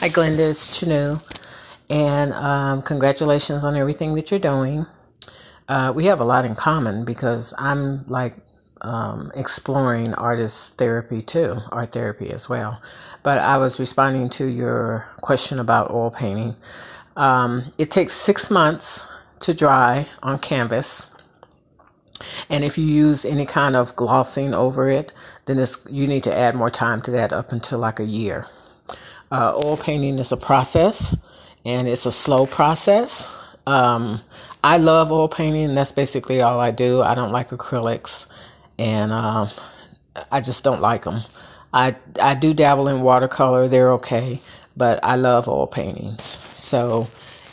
Hi, Glenda. It's Chanu. And um, congratulations on everything that you're doing. Uh, we have a lot in common because I'm like um, exploring artist therapy too, art therapy as well. But I was responding to your question about oil painting. Um, it takes six months to dry on canvas. And if you use any kind of glossing over it, then you need to add more time to that up until like a year. Uh, oil painting is a process and it's a slow process. Um, I love oil painting. That's basically all I do. I don't like acrylics and uh, I just don't like them. I, I do dabble in watercolor, they're okay, but I love oil paintings. So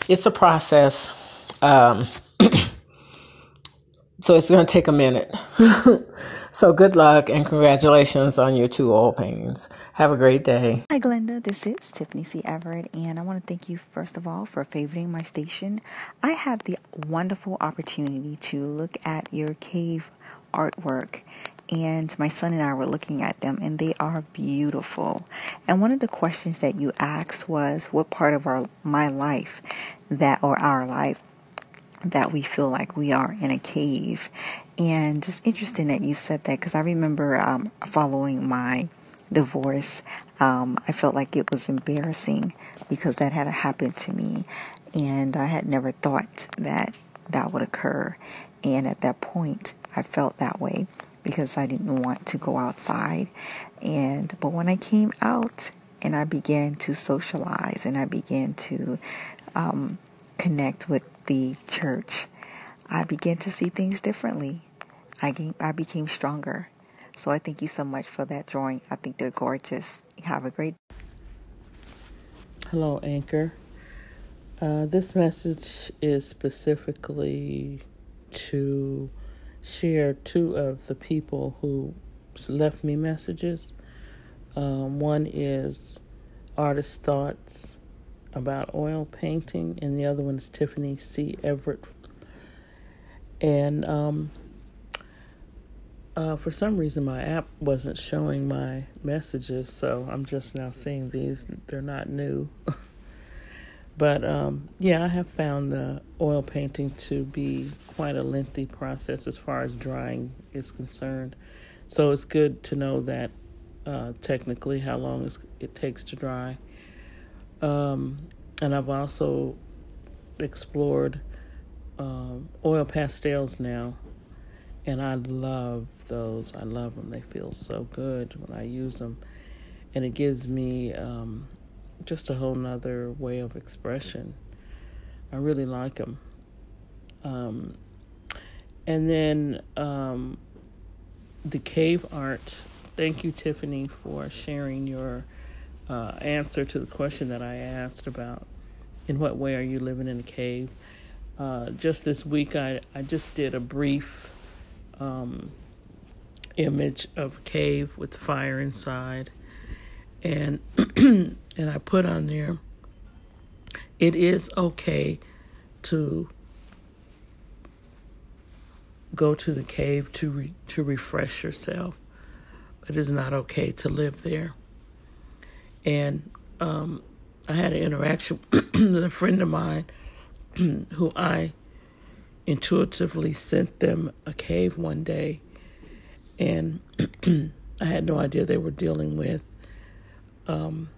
it's a process. Um, so it's going to take a minute. so good luck and congratulations on your two oil paintings. Have a great day. Hi, Glenda. This is Tiffany C. Everett, and I want to thank you first of all for favoring my station. I had the wonderful opportunity to look at your cave artwork, and my son and I were looking at them, and they are beautiful. And one of the questions that you asked was, "What part of our my life that or our life that we feel like we are in a cave. And just interesting that you said that because I remember um, following my divorce, um, I felt like it was embarrassing because that had happened to me. And I had never thought that that would occur. And at that point, I felt that way because I didn't want to go outside. And but when I came out and I began to socialize and I began to um, connect with the church, I began to see things differently. I, I became stronger. So I thank you so much for that drawing. I think they're gorgeous. Have a great Hello, Anchor. Uh, this message is specifically to share two of the people who left me messages. Um, one is Artist Thoughts about oil painting, and the other one is Tiffany C. Everett. And um, uh, for some reason, my app wasn't showing my messages, so I'm just now seeing these. They're not new. but um, yeah, I have found the oil painting to be quite a lengthy process as far as drying is concerned. So it's good to know that uh, technically how long it takes to dry. Um, and I've also explored um, oil pastels now, and I love those. I love them. They feel so good when I use them, and it gives me um, just a whole nother way of expression. I really like them. Um, and then um, the cave art. Thank you, Tiffany, for sharing your uh, answer to the question that I asked about in what way are you living in a cave. Uh, just this week, I, I just did a brief um, image of a cave with fire inside, and and I put on there. It is okay to go to the cave to re, to refresh yourself, but it's not okay to live there. And um, I had an interaction with a friend of mine who I intuitively sent them a cave one day, and I had no idea they were dealing with, um,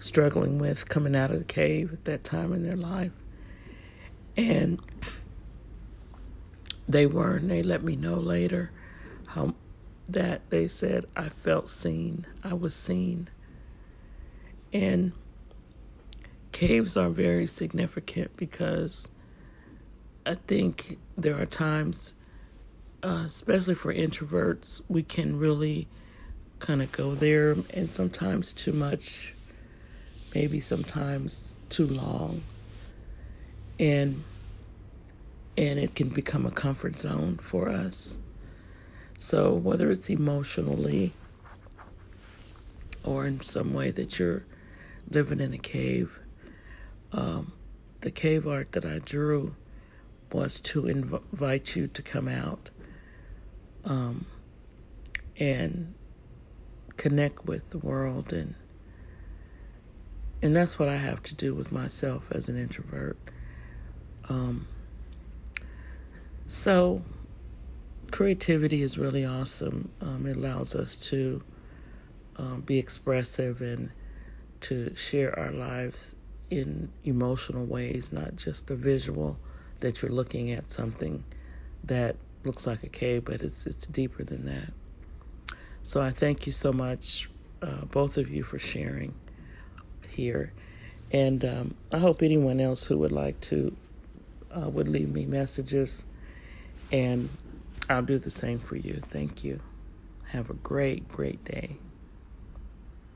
struggling with coming out of the cave at that time in their life. And they were, and they let me know later how that they said I felt seen, I was seen. And caves are very significant because I think there are times, uh, especially for introverts, we can really kind of go there, and sometimes too much, maybe sometimes too long, and and it can become a comfort zone for us. So whether it's emotionally or in some way that you're living in a cave. Um, the cave art that I drew was to inv- invite you to come out um, and connect with the world and and that's what I have to do with myself as an introvert. Um, so, creativity is really awesome. Um, it allows us to um, be expressive and to share our lives in emotional ways, not just the visual that you're looking at something that looks like a cave, but it's it's deeper than that. So I thank you so much, uh, both of you, for sharing here, and um, I hope anyone else who would like to uh, would leave me messages, and I'll do the same for you. Thank you. Have a great, great day.